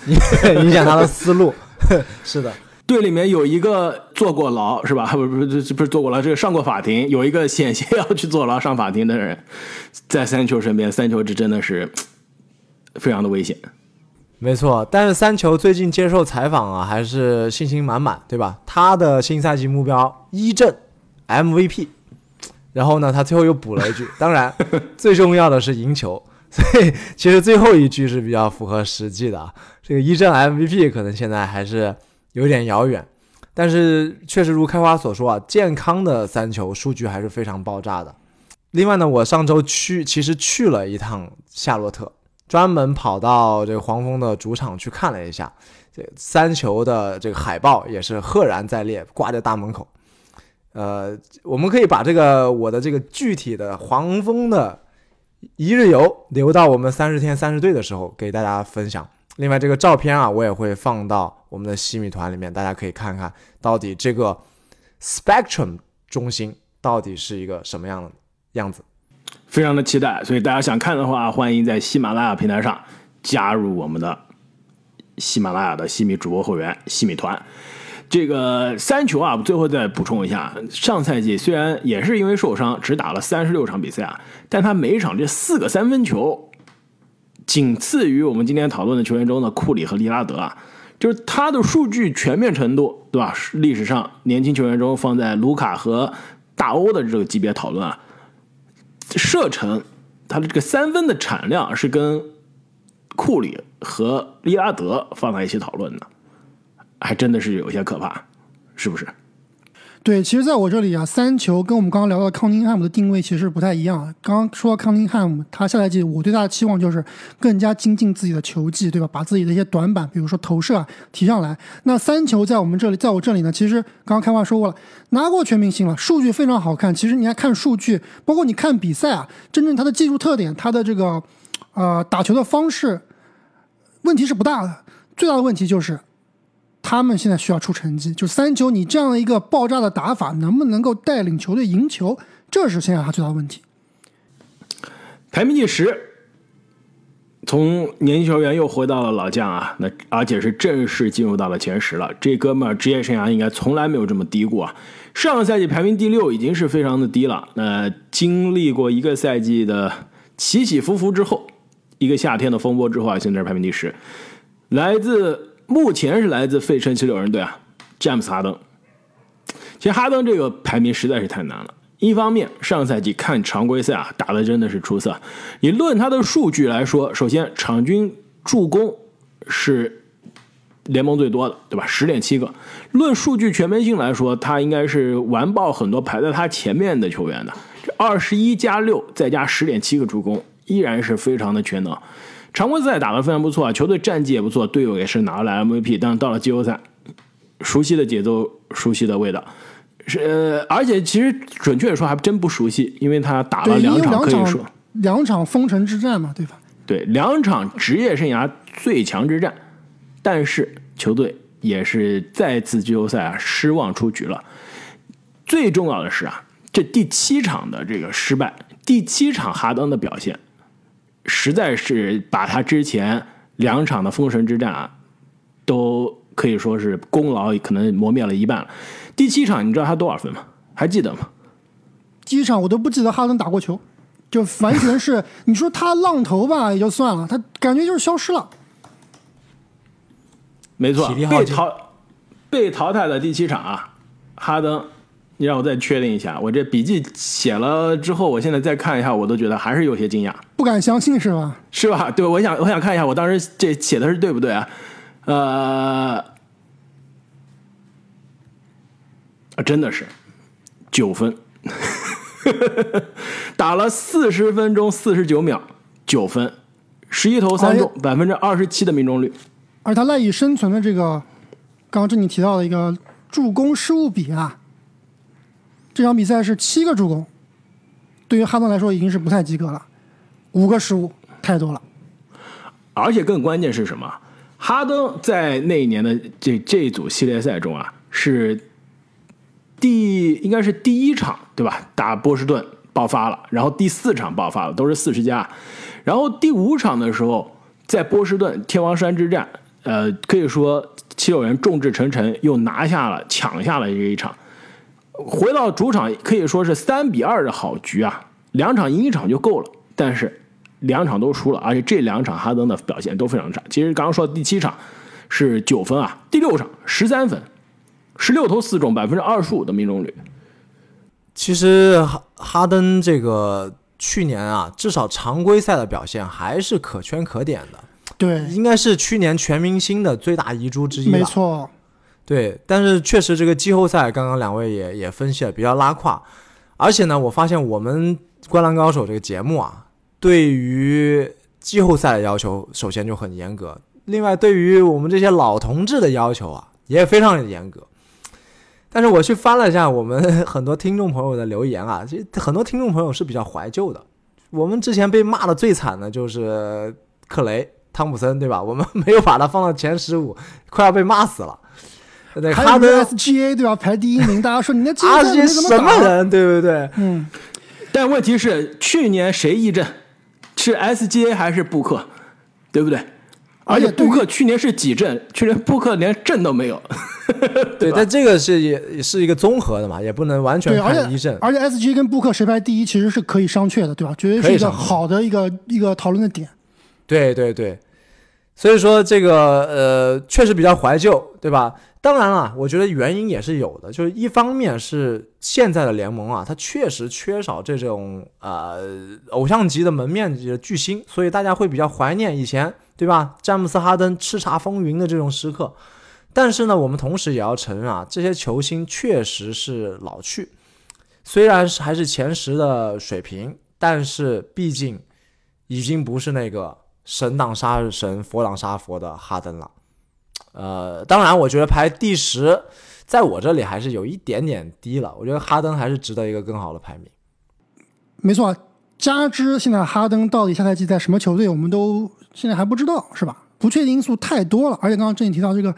影响他的思路？是的。队里面有一个坐过牢是吧？不不不，不是坐过牢，这个上过法庭，有一个险些要去坐牢上法庭的人，在三球身边，三球这真的是 非常的危险。没错，但是三球最近接受采访啊，还是信心满满，对吧？他的新赛季目标一阵 MVP，然后呢，他最后又补了一句，当然最重要的是赢球。所以其实最后一句是比较符合实际的啊。这个一阵 MVP 可能现在还是。有点遥远，但是确实如开花所说啊，健康的三球数据还是非常爆炸的。另外呢，我上周去其实去了一趟夏洛特，专门跑到这个黄蜂的主场去看了一下，这三球的这个海报也是赫然在列，挂在大门口。呃，我们可以把这个我的这个具体的黄蜂的一日游留到我们三十天三十队的时候给大家分享。另外，这个照片啊，我也会放到我们的西米团里面，大家可以看看到底这个 Spectrum 中心到底是一个什么样的样子，非常的期待。所以大家想看的话，欢迎在喜马拉雅平台上加入我们的喜马拉雅的西米主播会员西米团。这个三球啊，最后再补充一下，上赛季虽然也是因为受伤只打了三十六场比赛啊，但他每一场这四个三分球。仅次于我们今天讨论的球员中的库里和利拉德啊，就是他的数据全面程度，对吧？历史上年轻球员中放在卢卡和大欧的这个级别讨论啊，射程他的这个三分的产量是跟库里和利拉德放在一起讨论的，还真的是有些可怕，是不是？对，其实，在我这里啊，三球跟我们刚刚聊到康宁汉姆的定位其实不太一样。刚刚说到康宁汉姆，他下赛季我对他的期望就是更加精进自己的球技，对吧？把自己的一些短板，比如说投射啊提上来。那三球在我们这里，在我这里呢，其实刚刚开话说过了，拿过全明星了，数据非常好看。其实你还看数据，包括你看比赛啊，真正他的技术特点，他的这个呃打球的方式，问题是不大的。最大的问题就是。他们现在需要出成绩，就三球，你这样的一个爆炸的打法，能不能够带领球队赢球？这是现在他最大的问题。排名第十，从年轻球员又回到了老将啊，那而且是正式进入到了前十了。这哥们儿职业生涯应该从来没有这么低过啊！上个赛季排名第六已经是非常的低了。那经历过一个赛季的起起伏伏之后，一个夏天的风波之后啊，现在是排名第十，来自。目前是来自费城七六人队啊，詹姆斯哈登。其实哈登这个排名实在是太难了。一方面，上赛季看常规赛啊，打的真的是出色。你论他的数据来说，首先场均助攻是联盟最多的，对吧？十点七个。论数据全面性来说，他应该是完爆很多排在他前面的球员的。这二十一加六再加十点七个助攻，依然是非常的全能。常规赛打得非常不错啊，球队战绩也不错，队友也是拿了 MVP。但是到了季后赛，熟悉的节奏，熟悉的味道，是而且其实准确的说还真不熟悉，因为他打了两场，可以说两场封城之战嘛，对吧？对，两场职业生涯最强之战，但是球队也是再次季后赛啊失望出局了。最重要的是啊，这第七场的这个失败，第七场哈登的表现。实在是把他之前两场的封神之战啊，都可以说是功劳可能磨灭了一半了。第七场你知道他多少分吗？还记得吗？第一场我都不记得哈登打过球，就完全是你说他浪头吧也就算了，他感觉就是消失了。没错，被淘被淘汰的第七场啊，哈登。你让我再确定一下，我这笔记写了之后，我现在再看一下，我都觉得还是有些惊讶，不敢相信是吧？是吧？对，我想我想看一下，我当时这写的是对不对啊？呃，啊真的是，九分，打了四十分钟四十九秒，九分，十一投三中，百分之二十七的命中率。而他赖以生存的这个，刚刚这你提到的一个助攻失误比啊，这场比赛是七个助攻，对于哈登来说已经是不太及格了，五个失误太多了。而且更关键是什么？哈登在那一年的这这一组系列赛中啊，是第应该是第一场对吧？打波士顿爆发了，然后第四场爆发了，都是四十加，然后第五场的时候在波士顿天王山之战。呃，可以说七六人众志成城，又拿下了、抢下了这一场。回到主场，可以说是三比二的好局啊，两场赢一场就够了。但是两场都输了，而且这两场哈登的表现都非常差。其实刚刚说的第七场是九分啊，第六场十三分，十六投四中，百分之二十五的命中率。其实哈哈登这个去年啊，至少常规赛的表现还是可圈可点的。对，应该是去年全明星的最大遗珠之一没错，对，但是确实这个季后赛，刚刚两位也也分析了比较拉胯，而且呢，我发现我们《灌篮高手》这个节目啊，对于季后赛的要求首先就很严格，另外对于我们这些老同志的要求啊也非常严格。但是我去翻了一下我们很多听众朋友的留言啊，其实很多听众朋友是比较怀旧的。我们之前被骂的最惨的就是克雷。汤普森对吧？我们没有把他放到前十五，快要被骂死了。对，哈登 SGA 对吧？排第一名，大家说你那 SGA 什么人？对不对？嗯。但问题是，去年谁一阵？是 SGA 还是布克？对不对？而且布克去年是几阵？去年布克连阵都没有。对，但这个是也是一个综合的嘛，也不能完全看一阵。而且 SGA 跟布克谁排第一，其实是可以商榷的，对吧？绝对是一个好的一个一个讨论的点。对对对，所以说这个呃确实比较怀旧，对吧？当然了，我觉得原因也是有的，就是一方面是现在的联盟啊，它确实缺少这种呃偶像级的门面级的巨星，所以大家会比较怀念以前，对吧？詹姆斯、哈登叱咤风云的这种时刻。但是呢，我们同时也要承认啊，这些球星确实是老去，虽然是还是前十的水平，但是毕竟已经不是那个。神挡杀神，佛挡杀佛的哈登了，呃，当然，我觉得排第十，在我这里还是有一点点低了。我觉得哈登还是值得一个更好的排名。没错，加之现在哈登到底下赛季在什么球队，我们都现在还不知道，是吧？不确定因素太多了。而且刚刚正经提到这个，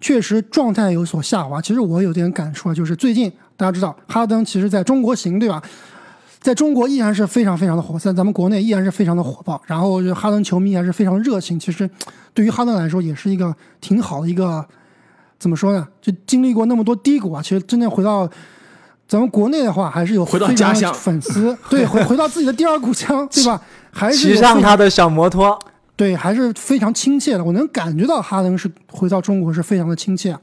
确实状态有所下滑。其实我有点感触啊，就是最近大家知道哈登其实在中国行，对吧？在中国依然是非常非常的火，在咱们国内依然是非常的火爆。然后哈登球迷还是非常热情。其实，对于哈登来说，也是一个挺好的一个，怎么说呢？就经历过那么多低谷啊，其实真正回到咱们国内的话，还是有回到家乡粉丝，对，回回到自己的第二故乡，对吧？还是骑上他的小摩托，对，还是非常亲切的。我能感觉到哈登是回到中国是非常的亲切。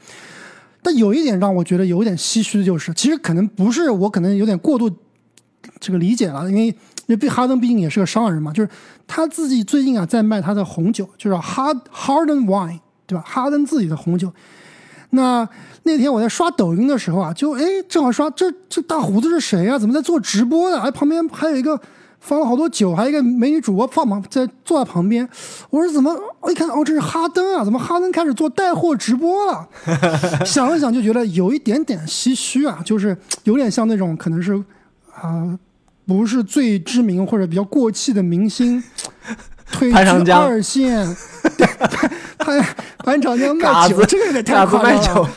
但有一点让我觉得有点唏嘘的就是，其实可能不是我，可能有点过度。这个理解了，因为因为毕哈登毕竟也是个商人嘛，就是他自己最近啊在卖他的红酒，就是哈 Harden Wine，对吧？哈登自己的红酒。那那天我在刷抖音的时候啊，就哎正好刷这这大胡子是谁啊？怎么在做直播呢？哎，旁边还有一个放了好多酒，还有一个美女主播放旁在坐在旁边。我说怎么？我一看哦，这是哈登啊！怎么哈登开始做带货直播了？想了想就觉得有一点点唏嘘啊，就是有点像那种可能是。啊，不是最知名或者比较过气的明星，退居二线，潘潘长江卖酒，这个有点太夸张了。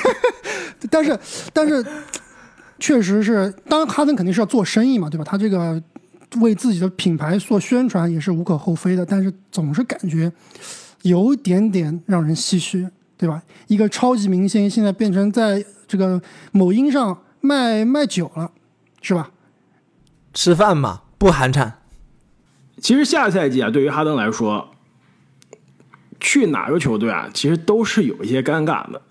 但是，但是，确实是，当然哈登肯定是要做生意嘛，对吧？他这个为自己的品牌做宣传也是无可厚非的，但是总是感觉有一点点让人唏嘘，对吧？一个超级明星现在变成在这个某音上卖卖酒了。是吧？吃饭嘛，不寒碜。其实下赛季啊，对于哈登来说，去哪个球队啊，其实都是有一些尴尬的。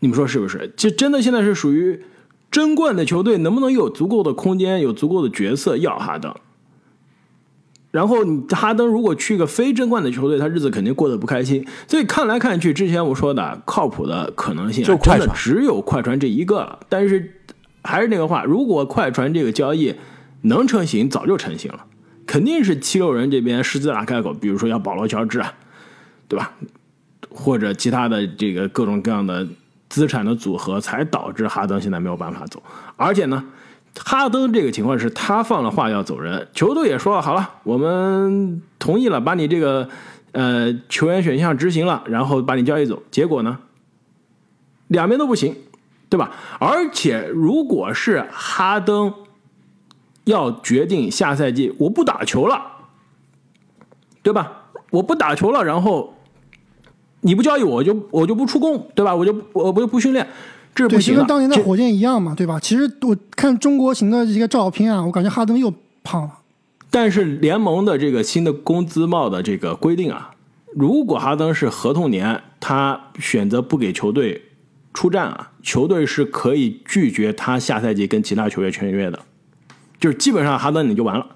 你们说是不是？其实真的现在是属于争冠的球队，能不能有足够的空间、有足够的角色要哈登？然后你哈登如果去一个非争冠的球队，他日子肯定过得不开心。所以看来看去，之前我说的靠谱的可能性，就真的只有快船这一个了。但是。还是那个话，如果快船这个交易能成型，早就成型了，肯定是七六人这边狮子大开口，比如说要保罗乔治啊，对吧？或者其他的这个各种各样的资产的组合，才导致哈登现在没有办法走。而且呢，哈登这个情况是他放了话要走人，球队也说了好了，我们同意了，把你这个呃球员选项执行了，然后把你交易走。结果呢，两边都不行。对吧？而且，如果是哈登要决定下赛季我不打球了，对吧？我不打球了，然后你不交易我就我就不出工，对吧？我就我不就不训练，这是不行的。跟当年的火箭一样嘛，对吧？其实我看中国行的一个照片啊，我感觉哈登又胖了。但是联盟的这个新的工资帽的这个规定啊，如果哈登是合同年，他选择不给球队。出战啊，球队是可以拒绝他下赛季跟其他球员签约的，就是基本上哈登你就完了。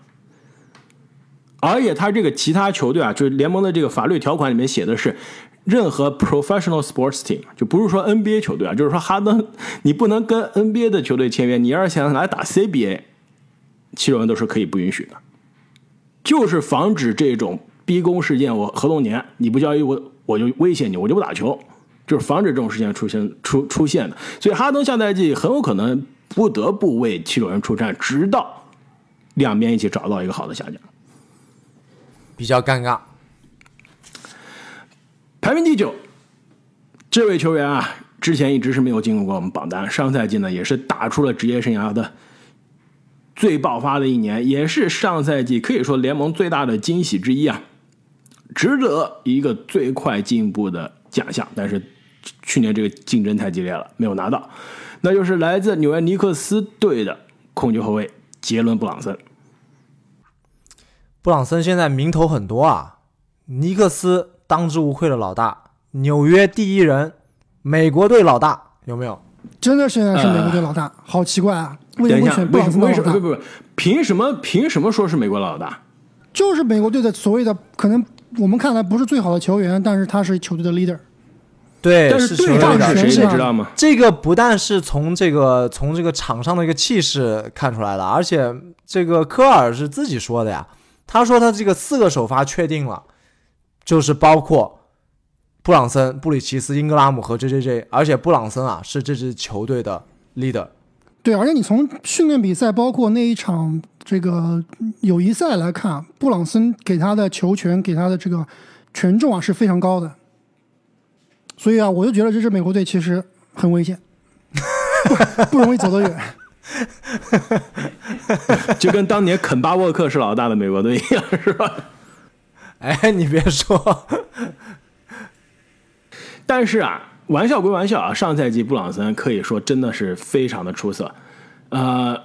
而且他这个其他球队啊，就是联盟的这个法律条款里面写的是，任何 professional sports team 就不是说 NBA 球队啊，就是说哈登你不能跟 NBA 的球队签约，你要是想来打 CBA，七六人都是可以不允许的，就是防止这种逼宫事件。我合同年你不交易我，我就威胁你，我就不打球。就是防止这种事情出现出出现的，所以哈登下赛季很有可能不得不为七六人出战，直到两边一起找到一个好的下家，比较尴尬。排名第九，这位球员啊，之前一直是没有进入过我们榜单，上赛季呢也是打出了职业生涯的最爆发的一年，也是上赛季可以说联盟最大的惊喜之一啊，值得一个最快进步的奖项，但是。去年这个竞争太激烈了，没有拿到，那就是来自纽约尼克斯队的控球后卫杰伦布朗森。布朗森现在名头很多啊，尼克斯当之无愧的老大，纽约第一人，美国队老大，有没有？真的现在是美国队老大，好奇怪啊！为什么选布朗森？为什么？不不不，凭什么？凭什么说是美国老大？就是美国队的所谓的可能我们看来不是最好的球员，但是他是球队的 leader。对，但是对仗是谁？知道吗？这个不但是从这个从这个场上的一个气势看出来的，而且这个科尔是自己说的呀。他说他这个四个首发确定了，就是包括布朗森、布里奇斯、英格拉姆和 J.J.J，而且布朗森啊是这支球队的 leader。对，而且你从训练比赛，包括那一场这个友谊赛来看，布朗森给他的球权、给他的这个权重啊是非常高的。所以啊，我就觉得这支美国队其实很危险，不容易走得远，就跟当年肯巴沃克是老大的美国队一样，是吧？哎，你别说，但是啊，玩笑归玩笑啊，上赛季布朗森可以说真的是非常的出色，呃，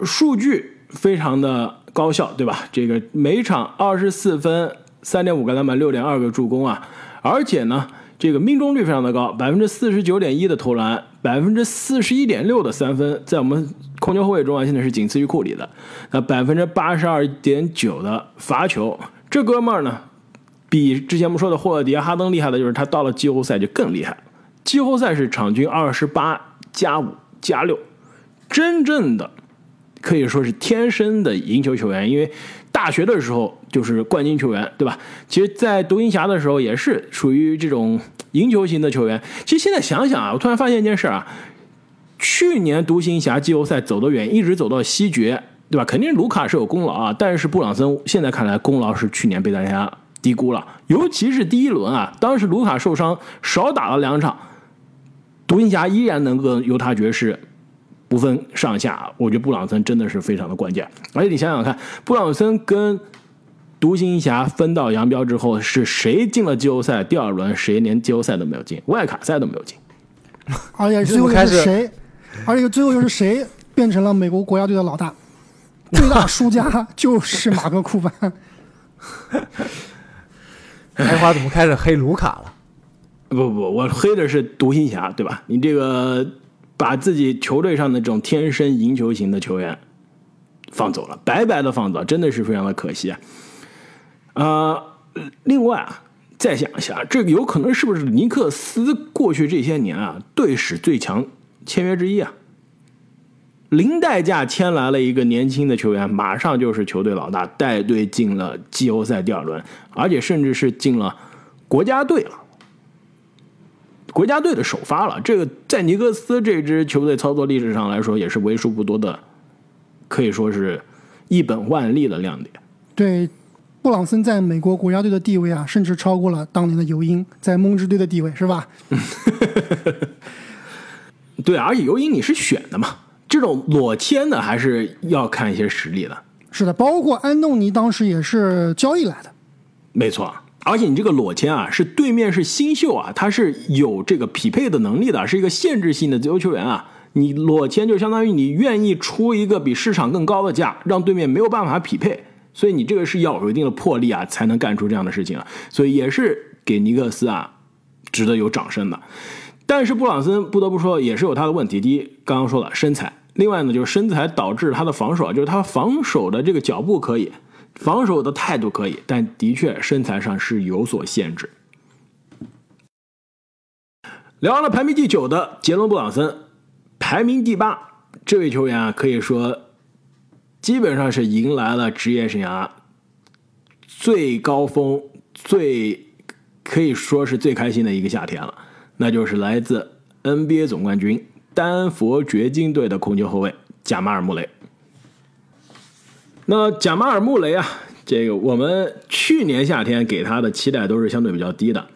数据非常的高效，对吧？这个每场二十四分，三点五个篮板，六点二个助攻啊，而且呢。这个命中率非常的高，百分之四十九点一的投篮，百分之四十一点六的三分，在我们控球后卫中啊，现在是仅次于库里的。那百分之八十二点九的罚球，这哥们儿呢，比之前我们说的霍勒迪、哈登厉害的就是他到了季后赛就更厉害。季后赛是场均二十八加五加六，真正的可以说是天生的赢球球员，因为。大学的时候就是冠军球员，对吧？其实，在独行侠的时候也是属于这种赢球型的球员。其实现在想想啊，我突然发现一件事啊，去年独行侠季后赛走得远，一直走到西决，对吧？肯定卢卡是有功劳啊，但是布朗森现在看来功劳是去年被大家低估了，尤其是第一轮啊，当时卢卡受伤少打了两场，独行侠依然能够由他爵士。不分上下，我觉得布朗森真的是非常的关键。而且你想想看，布朗森跟独行侠分道扬镳之后，是谁进了季后赛？第二轮谁连季后赛都没有进，外卡赛都没有进。而且最后又是谁？而且最后又是谁变成了美国国家队的老大？最大输家就是马克库班。开花怎么开始黑卢卡了？不不不，我黑的是独行侠，对吧？你这个。把自己球队上的这种天生赢球型的球员放走了，白白的放走，真的是非常的可惜啊！啊，另外啊，再想一下，这个有可能是不是尼克斯过去这些年啊队史最强签约之一啊？零代价签来了一个年轻的球员，马上就是球队老大，带队进了季后赛第二轮，而且甚至是进了国家队了，国家队的首发了。这个在尼克斯这支球队操作历史上来说，也是为数不多的，可以说是一本万利的亮点。对，布朗森在美国国家队的地位啊，甚至超过了当年的尤因在梦之队的地位，是吧？对，而且尤因你是选的嘛。这种裸签的还是要看一些实力的。是的，包括安东尼当时也是交易来的。没错，而且你这个裸签啊，是对面是新秀啊，他是有这个匹配的能力的，是一个限制性的自由球员啊。你裸签就相当于你愿意出一个比市场更高的价，让对面没有办法匹配，所以你这个是要有一定的魄力啊，才能干出这样的事情啊。所以也是给尼克斯啊，值得有掌声的。但是布朗森不得不说也是有他的问题，第一，刚刚说了身材。另外呢，就是身材导致他的防守，就是他防守的这个脚步可以，防守的态度可以，但的确身材上是有所限制。聊完了排名第九的杰伦布朗森，排名第八这位球员啊，可以说基本上是迎来了职业生涯最高峰、最可以说是最开心的一个夏天了，那就是来自 NBA 总冠军。丹佛掘金队的控球后卫贾马尔·穆雷。那贾马尔·穆雷啊，这个我们去年夏天给他的期待都是相对比较低的，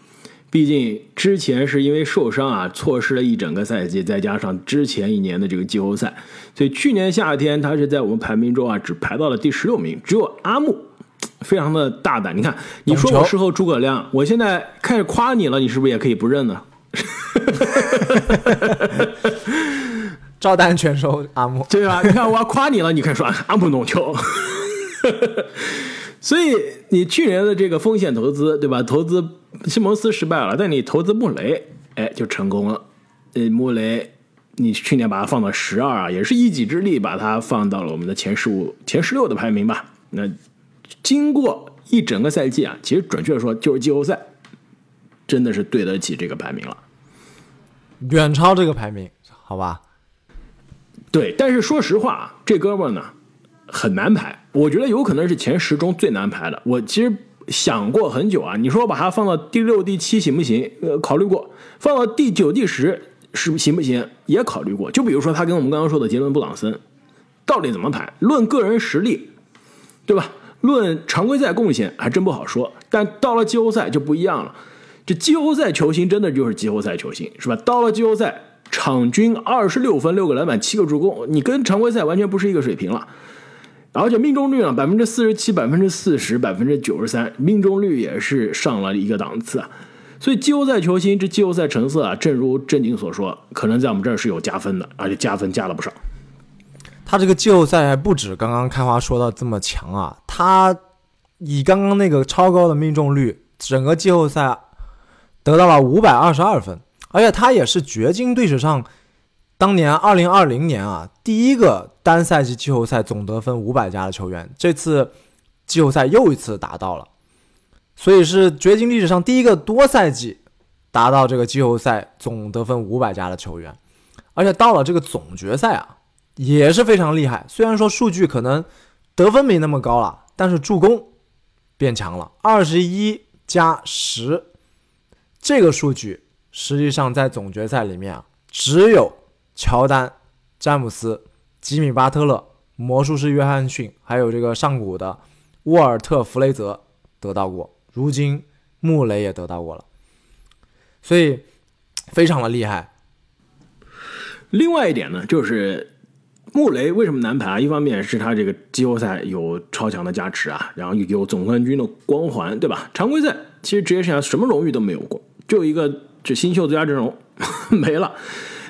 毕竟之前是因为受伤啊，错失了一整个赛季，再加上之前一年的这个季后赛，所以去年夏天他是在我们排名中啊，只排到了第十六名，只有阿木 非常的大胆。你看，你说我事后诸葛亮，我现在开始夸你了，你是不是也可以不认呢？照单全收，阿木对吧？你看我要夸你了，你看说 阿木弄球，所以你去年的这个风险投资，对吧？投资西蒙斯失败了，但你投资穆雷，哎，就成功了。呃，穆雷，你去年把它放到十二啊，也是一己之力把它放到了我们的前十五、前十六的排名吧。那经过一整个赛季啊，其实准确的说就是季后赛，真的是对得起这个排名了，远超这个排名，好吧？对，但是说实话，这哥们呢很难排，我觉得有可能是前十中最难排的。我其实想过很久啊，你说我把他放到第六、第七行不行？呃，考虑过，放到第九、第十是行不行？也考虑过。就比如说他跟我们刚刚说的杰伦布朗森，到底怎么排？论个人实力，对吧？论常规赛贡献还真不好说。但到了季后赛就不一样了，这季后赛球星真的就是季后赛球星，是吧？到了季后赛。场均二十六分、六个篮板、七个助攻，你跟常规赛完全不是一个水平了。而且命中率啊，百分之四十七、百分之四十、百分之九十三，命中率也是上了一个档次啊。所以季后赛球星这季后赛成色啊，正如正经所说，可能在我们这儿是有加分的，而且加分加了不少。他这个季后赛还不止刚刚开花说到这么强啊，他以刚刚那个超高的命中率，整个季后赛得到了五百二十二分。而且他也是掘金队史上当年二零二零年啊第一个单赛季季后赛总得分五百加的球员，这次季后赛又一次达到了，所以是掘金历史上第一个多赛季达到这个季后赛总得分五百加的球员。而且到了这个总决赛啊，也是非常厉害。虽然说数据可能得分没那么高了，但是助攻变强了，二十一加十这个数据。实际上，在总决赛里面啊，只有乔丹、詹姆斯、吉米·巴特勒、魔术师约翰逊，还有这个上古的沃尔特·弗雷泽得到过。如今穆雷也得到过了，所以非常的厉害。另外一点呢，就是穆雷为什么难排啊？一方面是他这个季后赛有超强的加持啊，然后有总冠军的光环，对吧？常规赛其实职业生涯什么荣誉都没有过，就一个。这新秀最佳阵容 没了，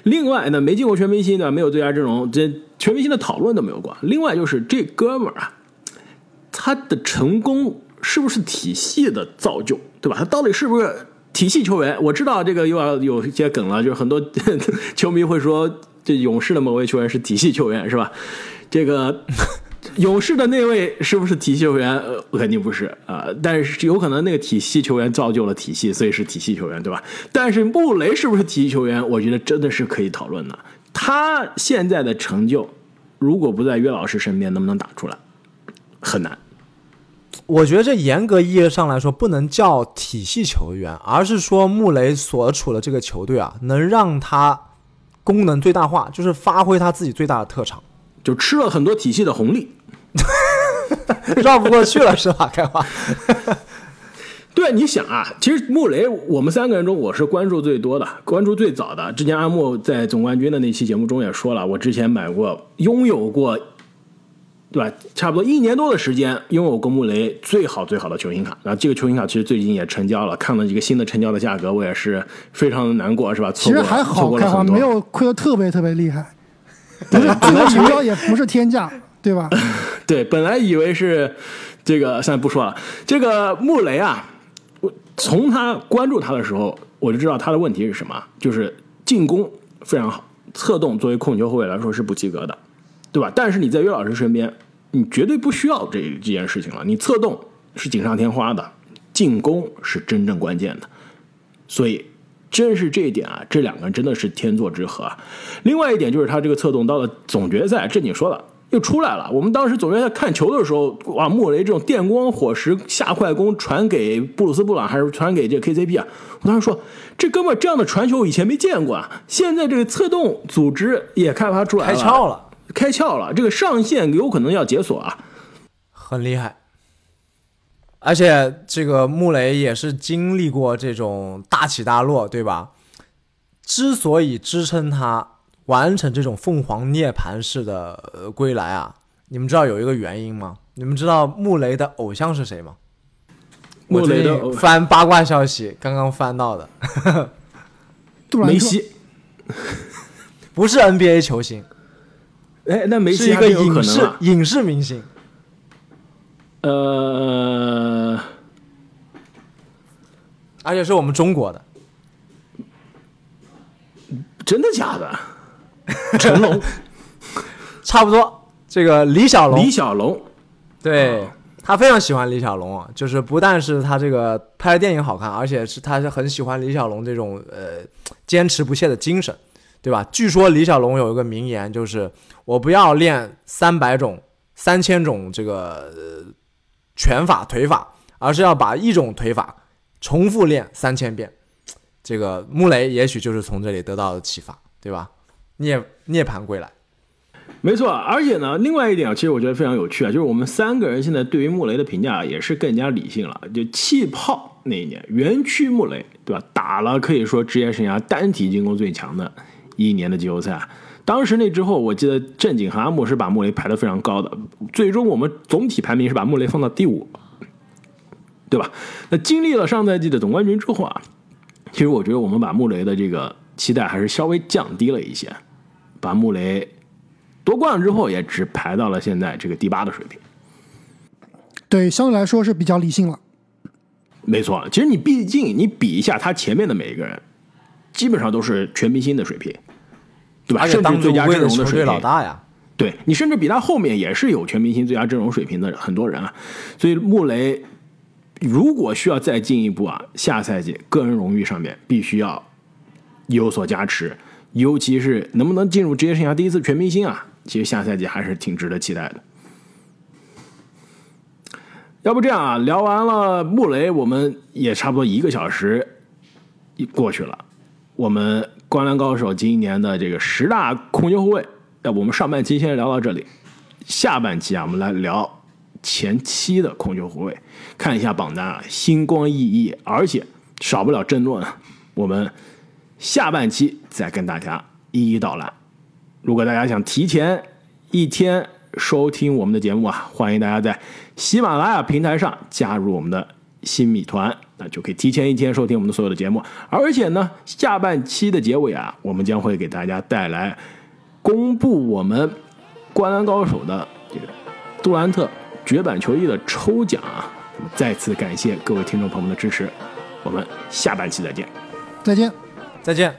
另外呢，没进过全明星的，没有最佳阵容，这全明星的讨论都没有过。另外就是这哥们儿啊，他的成功是不是体系的造就，对吧？他到底是不是体系球员？我知道这个又要有一些梗了，就是很多 球迷会说，这勇士的某位球员是体系球员，是吧？这个。勇士的那位是不是体系球员？呃，肯定不是啊，但是有可能那个体系球员造就了体系，所以是体系球员，对吧？但是穆雷是不是体系球员？我觉得真的是可以讨论的。他现在的成就如果不在约老师身边，能不能打出来？很难。我觉得这严格意义上来说，不能叫体系球员，而是说穆雷所处的这个球队啊，能让他功能最大化，就是发挥他自己最大的特长，就吃了很多体系的红利，绕不过去了是吧？开花。对，你想啊，其实穆雷，我们三个人中，我是关注最多的，关注最早的。之前阿木在总冠军的那期节目中也说了，我之前买过，拥有过，对吧？差不多一年多的时间，拥有过穆雷最好最好的球星卡。然后这个球星卡其实最近也成交了，看了一个新的成交的价格，我也是非常的难过，是吧？其实还好，开花没有亏的特别特别厉害，不是 本来成交也不是天价，对吧？对，本来以为是这个，现在不说了。这个穆雷啊。我从他关注他的时候，我就知道他的问题是什么，就是进攻非常好，策动作为控球后卫来说是不及格的，对吧？但是你在岳老师身边，你绝对不需要这这件事情了。你策动是锦上添花的，进攻是真正关键的。所以，真是这一点啊，这两个人真的是天作之合。另外一点就是他这个策动到了总决赛，这你说了。又出来了。我们当时总决赛看球的时候，哇，穆雷这种电光火石下快攻传给布鲁斯布朗，还是传给这 KCP 啊？我当时说，这哥们这样的传球以前没见过啊！现在这个策动组织也开发出来了，开窍了，开窍了。这个上限有可能要解锁啊，很厉害。而且这个穆雷也是经历过这种大起大落，对吧？之所以支撑他。完成这种凤凰涅槃式的归来啊！你们知道有一个原因吗？你们知道穆雷的偶像是谁吗？穆雷的翻八卦消息，刚刚翻到的，梅西 不是 NBA 球星，哎，那梅西是一个影视影视明星，呃，而且是我们中国的，真的假的？成龙，差不多。这个李小龙，李小龙，对他非常喜欢李小龙啊，就是不但是他这个拍的电影好看，而且是他是很喜欢李小龙这种呃坚持不懈的精神，对吧？据说李小龙有一个名言，就是我不要练三百种、三千种这个拳法腿法，而是要把一种腿法重复练三千遍。这个穆雷也许就是从这里得到的启发，对吧？涅涅槃归来，没错。而且呢，另外一点啊，其实我觉得非常有趣啊，就是我们三个人现在对于穆雷的评价也是更加理性了。就气泡那一年，园区穆雷，对吧？打了可以说职业生涯单体进攻最强的一年的季后赛。当时那之后，我记得正经和阿木是把穆雷排得非常高的，最终我们总体排名是把穆雷放到第五，对吧？那经历了上赛季的总冠军之后啊，其实我觉得我们把穆雷的这个期待还是稍微降低了一些。把穆雷夺冠了之后，也只排到了现在这个第八的水平。对，相对来说是比较理性了。没错，其实你毕竟你比一下他前面的每一个人，基本上都是全明星的水平，对吧？甚至最佳阵容的水平。老大呀，对你甚至比他后面也是有全明星最佳阵容水平的很多人啊。所以穆雷如果需要再进一步啊，下赛季个人荣誉上面必须要有所加持。尤其是能不能进入职业生涯第一次全明星啊？其实下赛季还是挺值得期待的。要不这样啊，聊完了穆雷，我们也差不多一个小时过去了。我们《灌篮高手》今年的这个十大控球后卫，要不我们上半期先聊到这里，下半期啊，我们来聊前期的控球后卫，看一下榜单啊，星光熠熠，而且少不了争论。我们。下半期再跟大家一一道来。如果大家想提前一天收听我们的节目啊，欢迎大家在喜马拉雅平台上加入我们的新米团，那就可以提前一天收听我们的所有的节目。而且呢，下半期的结尾啊，我们将会给大家带来公布我们《灌篮高手》的这个杜兰特绝版球衣的抽奖啊。再次感谢各位听众朋友们的支持，我们下半期再见，再见。再见。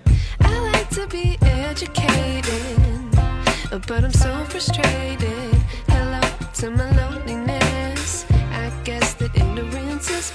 But I'm so frustrated. Hello to my loneliness. I guess that ignorance is